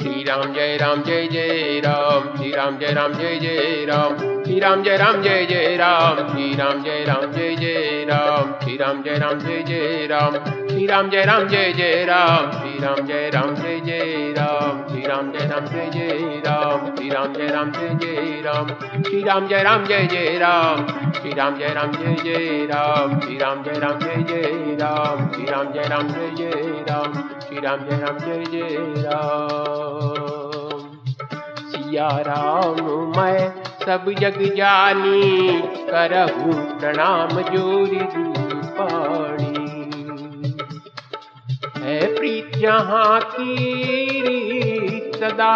श्री राम जय राम जय जय राम श्री राम जय राम जय जय राम श्री राम जय राम जय जय राम श्री राम जय राम जय जय राम श्री राम जय राम जय जय राम श्री राम जय राम जय जय राम श्री राम जय राम जय जय राम श्री राम जय राम जय जय राम श्री राम जय राम जय जय राम श्री राम जय राम जय जय राम श्री राम जय राम जय जय राम श्री राम जय राम जय जय राम श्री राम जय राम जय जय राम श्री राम जय राम जय जय राम सिया राम, मैं सब जग जानी, करहूँ प्रणाम जोरी पाणी है प्रीत यहाँ की सदा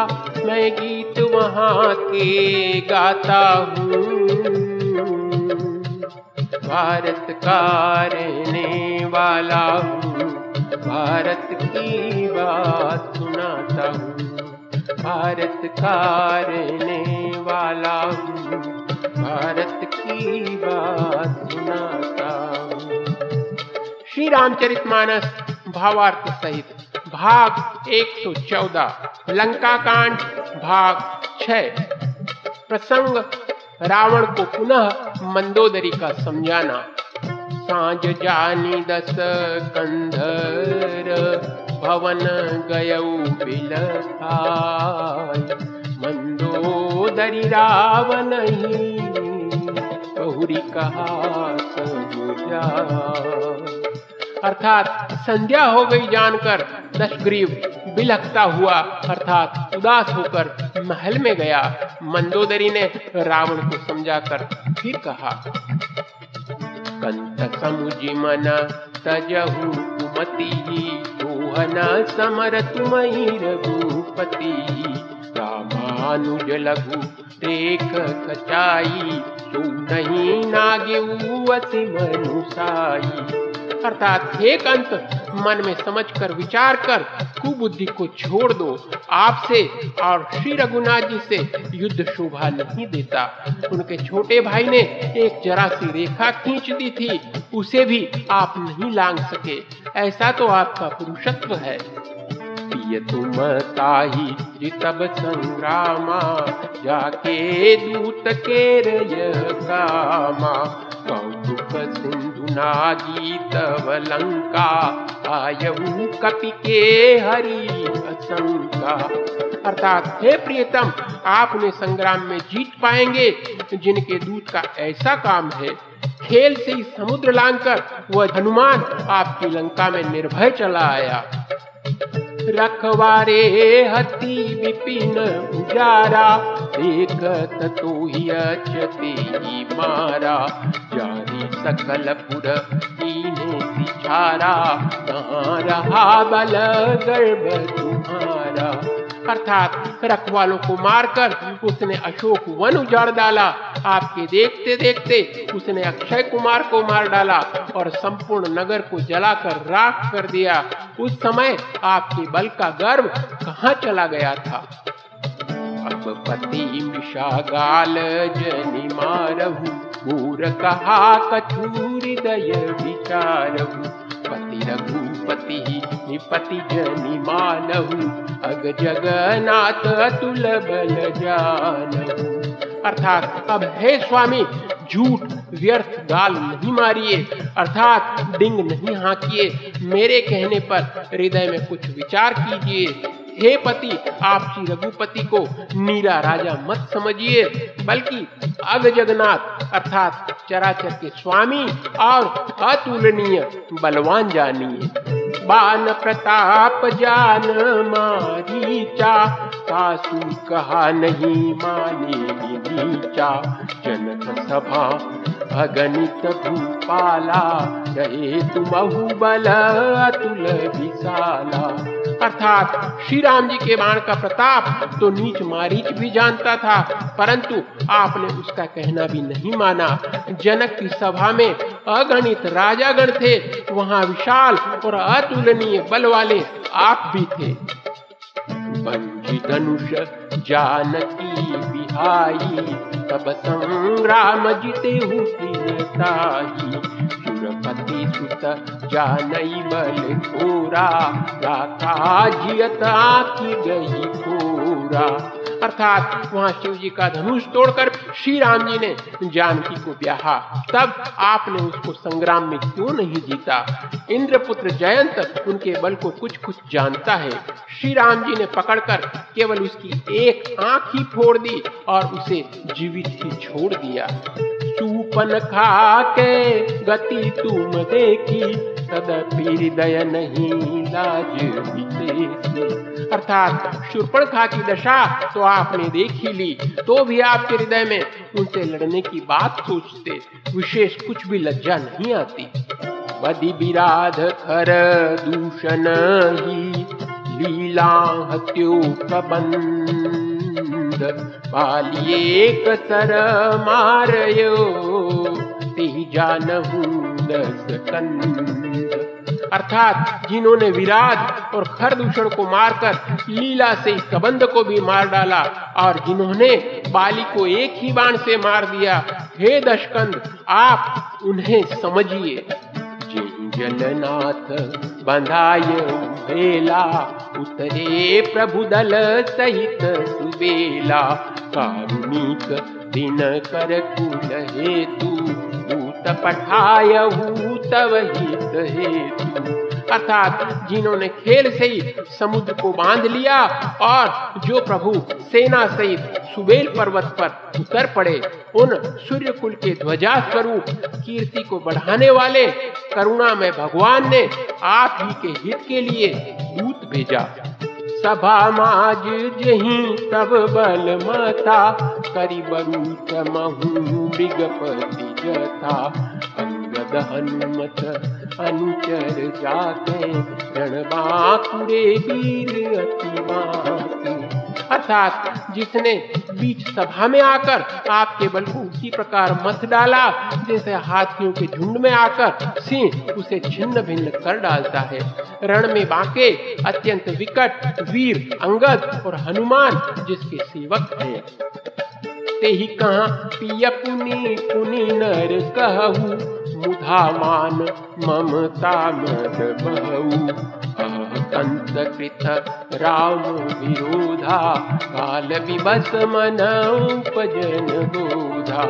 मैं गीत वहाँ के गाता हूँ। भारत का रहने वाला हूँ, भारत की बात भारत का रहने वाला हूँ। भारत की बात सुनाता हूँ। श्री रामचरितमानस भावार्थ सहित भाग 114 लंका कांड भाग 6 प्रसंग, रावण को पुनः मंदोदरी का समझाना। साँझ जानी दस कंधर। भवन गयऊ बिलखाय। मंदोदरी रावण ही बहुरी कहा अर्थात संध्या हो गई जानकर दशग्रीव बिलखता हुआ, अर्थात उदास होकर महल में गया। मंदोदरी ने रावण को समझाकर फिर कहा, कंत समुझि मन तजहु कुमति दोहन समर तुमई रघुपति रामानुज लघु देख खचाई तू नहीं नागे मनुसाई। अर्थात हे कंत मन में समझ कर विचार कर कुबुद्धि को छोड़ दो, आपसे और श्री रघुनाथ जी से युद्ध शोभा नहीं देता। उनके छोटे भाई ने एक जरा सी रेखा खींच दी थी, उसे भी आप नहीं लांग सके। ऐसा तो आपका पुरुषत्व है। तुम ताही जितब संग्रामा, जाके दूत के रय कामा कौतुक सिंधु नागीत लंका आयऊ कपि के हरि असंका अर्थात, हे प्रियतम, आपने संग्राम में जीत पाएँगे, जिनके दूत का ऐसा काम है। खेल से ही समुद्र लांघकर, वह हनुमान आपकी लंका में निर्भय चला आया। रखवारे हति विपिन उजारा, देखत तो ही ही मारा। जारी सकल पुर तीनों सिछारा कहाँ रहा बल गर्भ तुम्हारा अर्थात रखवालों को मारकर उसने अशोक वन उजाड़ डाला। आपके देखते देखते उसने अक्षय कुमार को मार डाला और संपूर्ण नगर को जलाकर राख कर दिया। उस समय आपके बल का गर्व कहाँ चला गया था? अब पति विषागाल जनि मारहु मूर कहा कछूर दय विचारहु। पति रघुपति निपति जनि मानहु अग जगन्नाथ अतुल बल जानहु अर्थात, अब हे स्वामी, झूठ व्यर्थ गाल नहीं मारिए, अर्थात डिंग नहीं हाकिए। मेरे कहने पर हृदय में कुछ विचार कीजिए। हे पति आप श्री रघुपति को नीरा राजा मत समझिए, बल्कि अग जगन्नाथ, अर्थात चराचर के स्वामी और अतुलनीय बलवान जानिए। बान प्रताप जान मारीचा सासु कहा नहीं माने नीचा। जनक सभा अगणित भूपाला रहे तुमहु बल अतुल विशाला। अर्थात श्री राम जी के बाण का प्रताप तो नीच मारीच भी जानता था, परंतु आपने उसका कहना भी नहीं माना। जनक की सभा में अगणित राजागण थे, वहाँ विशाल और अतुलनीय बल वाले आप भी थे। धनुष जानकी बिहाई तब संग्राम जीते हुई जानई बल घोरा राता जियत आखी गई छोड़ा अर्थात वहाँ शिव जी का धनुष तोड़कर श्री राम जी ने जानकी को ब्याहा, तब आपने उसको संग्राम में क्यों नहीं जीता? इंद्रपुत्र जयंत उनके बल को कुछ कुछ जानता है। श्री राम जी ने पकड़कर केवल उसकी एक आँख ही फोड़ दी और उसे जीवित ही छोड़ दिया। सूपन खा के गति तुम देखी तदपि हृदय नहीं लाज अर्थात शूर्पणखा की दशा तो आपने देख ली तो भी आपके हृदय में उनसे लड़ने की बात सोचते, विशेष कुछ भी लज्जा नहीं आती। बदि विराध खर दूषण ही, लीला हत्यो प्रबंध। पालिए कसर मारयो, ते जानहू दस कंद। अर्थात जिन्होंने विराट और खरदूषण को मारकर लीला से कबंध को भी मार डाला और जिन्होंने बाली को एक ही बाण से मार दिया, हे दशकंद, आप उन्हें समझिए। जलनाथ बंधाय भेला उतरे प्रभु दल सहित सुबेला कारुणिक दिन कर कुल हेतु भूत पठाय तव हित हेतु अर्थात जिन्होंने खेल से ही समुद्र को बाँध लिया और जो प्रभु सेना सहित सुबेल पर्वत पर उतर पड़े, उन सूर्य कुल के ध्वजा स्वरूप कीर्ति को बढ़ाने वाले करुणा में भगवान ने आप ही के हित के लिए दूत भेजा। सभा माज जही सब बल मथा करी महू मृगपति जथा अंगद हनुमत अनुचर जाते रणबाकुरे वीर अति अर्थात जिसने बीच सभा में आकर आपके बल को उसी प्रकार मत डाला, जैसे हाथियों के झुंड में आकर सिंह उसे छिन्न भिन्न कर डालता है। रण में बांके अत्यंत विकट, वीर, अंगद और हनुमान जिसके सेवक हैं। ते ही कहा पिय पुनि पुनि नर कहू मुधा मान ममता मद बहु। कंत कृत राम विरोधा काल विबस मन उपजन बोधा।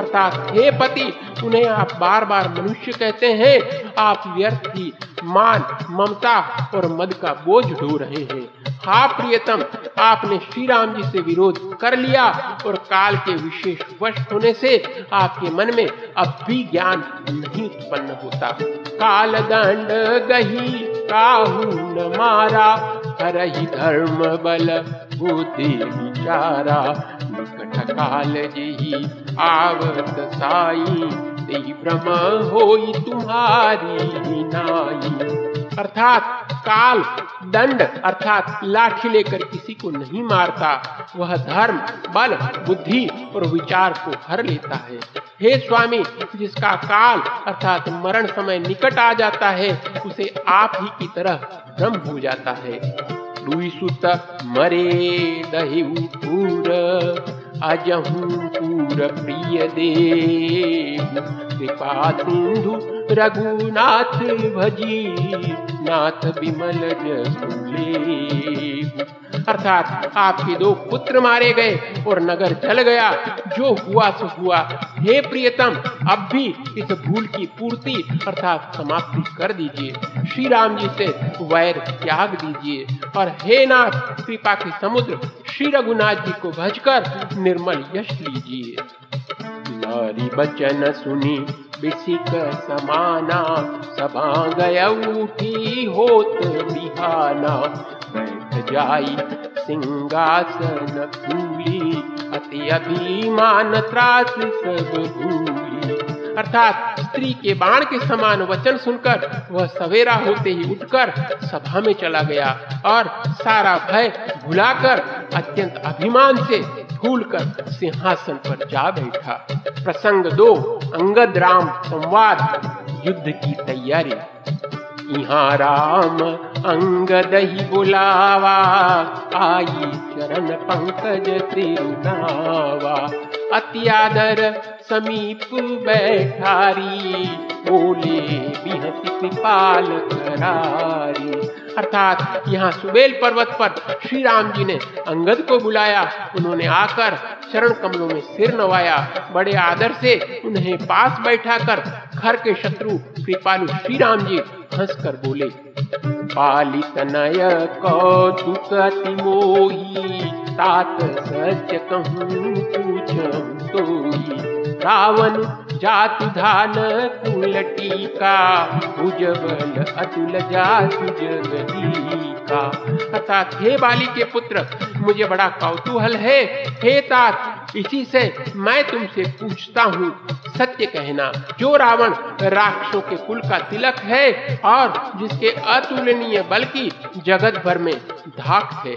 अर्थात, हे पति, उन्हें आप बार बार मनुष्य कहते हैं। आप व्यर्थ ही, मान, ममता और मद का बोझ ढो रहे हैं। हा प्रियतम, आपने श्री राम जी से विरोध कर लिया और काल के विशेष वश होने से आपके मन में अब भी ज्ञान नहीं उत्पन्न होता। काल दंड गही, काहू न मारा हर ही धर्म बल बुद्धि विचारा। निकट काल जी आवत साई भ्रम हो तुम्हारी नाई। अर्थात काल, दंड, अर्थात लाठी लेकर किसी को नहीं मारता। वह धर्म, बल, बुद्धि और विचार को हर लेता है। हे स्वामी, जिसका काल, अर्थात मरण समय निकट आ जाता है, उसे आप ही की तरह भ्रम हो जाता है। सुत मरे दही पूर। अजहू पूर प्रिय देव कृपा सिंधु रघुनाथ भजी नाथ विमल जसुले अर्थात आपके दो पुत्र मारे गए और नगर जल गया। जो हुआ, सो हुआ। हे प्रियतम, अब भी इस भूल की पूर्ति अर्थात समाप्ति कर दीजिए। श्री राम जी से वैर त्याग दीजिए। और हे नाथ, कृपा के समुद्र, श्री रघुनाथ जी को भजकर निर्मल यश लीजिए। नारी बचन सुनी, बिसिक समाना, सभा गय उठी होत बिहाना। जाई सिंहासन फूली अति अभिमान त्रास सब भूली अर्थात स्त्री के बाण के समान वचन सुनकर वह सवेरा होते ही उठकर सभा में चला गया और सारा भय भुलाकर अत्यंत अभिमान से भूल कर सिंहासन पर जा बैठा। प्रसंग दो, अंगद राम संवाद युद्ध की तैयारी। यहाँ राम अंगद ही बुलावा, आई चरण पंकज तिरुनावा। अत्यादर समीप बैठारी, बोले, बिहति कृपाल करारी। अर्थात यहाँ सुबेल पर्वत पर श्री राम जी ने अंगद को बुलाया। उन्होंने आकर चरण कमलों में सिर नवाया। बड़े आदर से उन्हें पास बैठा कर घर के शत्रु, कृपालु श्री राम जी हंसकर बोले, पालित नय कौतुक मोही तात सच कहूँ पूछ तो रावण जातु धान कुल टीका, भुजबल अतुल जातु जगदीका अर्थात हे बाली के पुत्र, मुझे बड़ा कौतूहल है। हे तात इसी से मैं तुमसे पूछता हूँ, सत्य कहना, जो रावण राक्षसों के कुल का तिलक है और जिसके अतुलनीय बल की जगत भर में धाक है।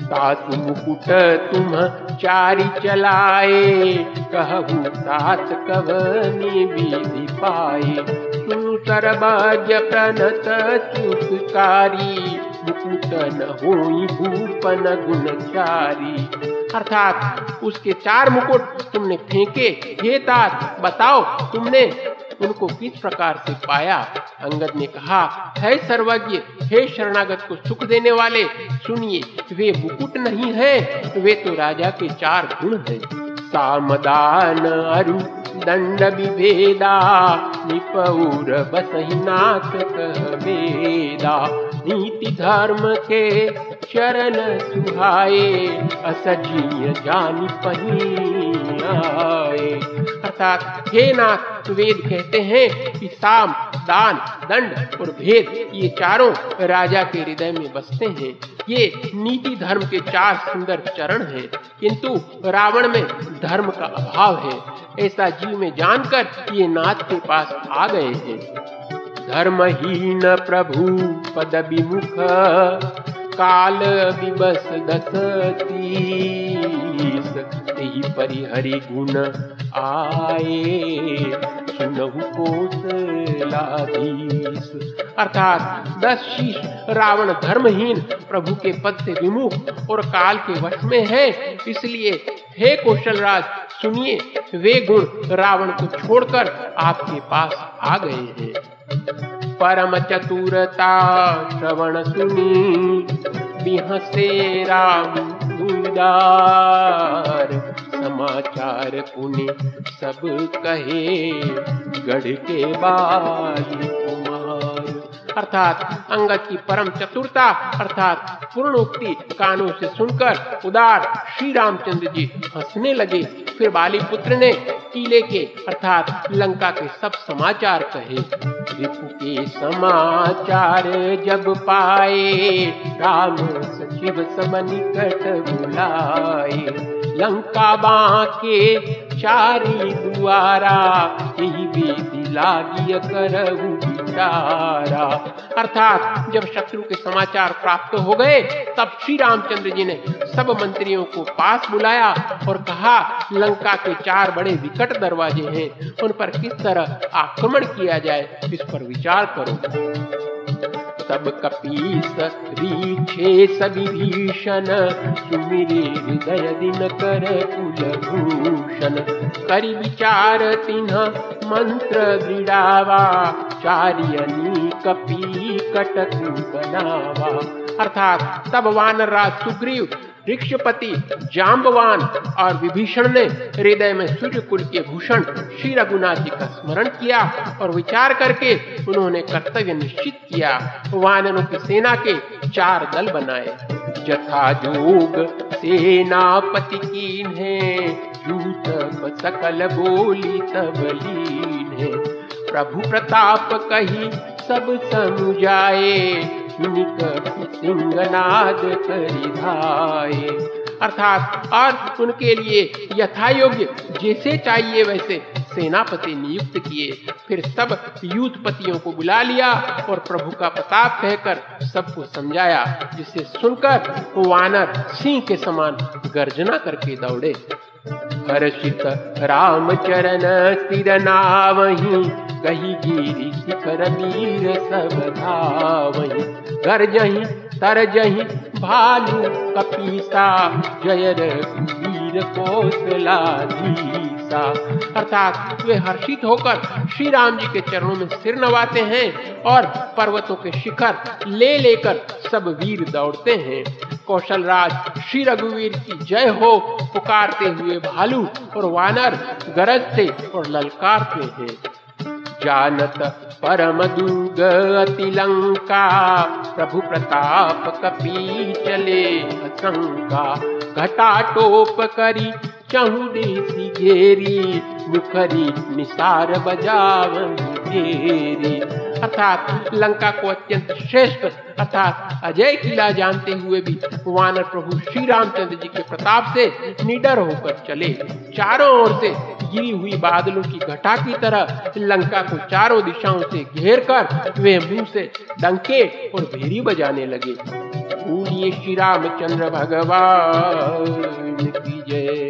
तातु मुकुट तुम चारी चलाए, कहू तात कवनी विधि पाए। सुतर बाज प्रणत चुतकारी न हो भूपन गुणचारी अर्थात उसके चार मुकुट तुमने फेंके, हे तात बताओ तुमने उनको किस प्रकार से पाया? अंगद ने कहा, है सर्वज्ञ, हे शरणागत को सुख देने वाले, सुनिए, वे मुकुट नहीं है, वे तो राजा के चार गुण है। सामदान अरु दंड विभेदा, निपौर बसहीनाथ कहवेदा नीति धर्म के चरण सुहाए, असजीय जानी पही आए। अर्थात, हे नाथ, वेद कहते हैं कि साम, दान, दंड और भेद, ये चारों राजा के हृदय में बसते हैं। ये नीति धर्म के चार सुंदर चरण हैं, किंतु रावण में धर्म का अभाव है। ऐसा जीव में जानकर ये नाथ के पास आ गए हैं। धर्महीन प्रभु पद विमुख काल विबस दस तीस परिहरि गुण आए, सुनहु कोसलाधीश अर्थात दस शीश रावण धर्महीन प्रभु के पद से विमुख और काल के वश में है, इसलिए हे कौशलराज, सुनिए, वे गुण रावण को छोड़कर आपके पास आ गए हैं। परम चतुरता श्रवण सुनी। बिहसे राम उदार समाचार पुण्य सब कहे। गढ़ के बाली अर्थात अंगद की परम चतुरता, अर्थात पूर्ण उक्ति कानों से सुनकर उदार श्री रामचंद्र जी हंसने लगे। फिर बाली पुत्र ने किले के, अर्थात लंका के सब समाचार कहे। के समाचार जब पाए, राम सचिव सब निकट बुलाए। लंका बाके चारी दुआरा, यही बेदी लागिय करहु। विचारा अर्थात जब शत्रु के समाचार प्राप्त हो गए, तब श्री रामचंद्र जी ने सब मंत्रियों को पास बुलाया और कहा, लंका के चार बड़े विकट दरवाजे हैं, उन पर किस तरह आक्रमण किया जाए, इस पर विचार करो। सब कपीस रीछे भीषण, सुमिरे हृदय दिन कर कुलभूषण। करि विचार तिन्ह, मंत्र दृढ़ावा चार्यनी कपी कटकु बनावा। अर्थात तब वानर राज सुग्रीव ऋक्षपति जाम्बवान और विभीषण ने हृदय में सूर्य कुल के भूषण श्री रघुनाथ जी का स्मरण किया और विचार करके उन्होंने कर्तव्य निश्चित किया। वानरों की सेना के चार दल बनाए। जथा जोग सेनापति की सकल बोली प्रभु प्रताप कही सब समुझाए सिंहनाद करिधाए अर्थात और उनके लिए यथा योग्य जैसे चाहिए वैसे सेनापति नियुक्त किए। फिर सब युद्धपतियों को बुला लिया और प्रभु का प्रताप कहकर सबको समझाया, जिसे सुनकर वानर सिंह के समान गर्जना करके दौड़े। हर्षित राम चरण सिर नावही, कही गिरी शिखर वीर सब धावही। गर्जही तरजही भालू कपीसा, जय रघुवीर वीर कौशलाधीसा अर्थात वे हर्षित होकर श्री राम जी के चरणों में सिर नवाते हैं और पर्वतों के शिखर ले लेकर सब वीर दौड़ते हैं। कौशल राज, श्री रघुवीर की जय हो, पुकारते हुए भालू और वानर गरजते और ललकारते हैं जानत परम अति लंका, प्रभु प्रताप कपी चले शंका घटा टोप करी, चहु देसी घेरी, मुखरी निसार बजावन घेरी। अर्थात लंका को अत्यंत श्रेष्ठ अर्थात अजय किला जानते हुए भी वानर प्रभु श्री रामचंद्र जी के प्रताप से निडर होकर चले। चारों ओर से गिरी हुई बादलों की घटा की तरह लंका को चारों दिशाओं से घेर कर वे मुँह से डंके और भेरी बजाने लगे। श्री रामचंद्र भगवान की जय।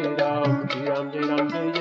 Ram Jai Ram Jai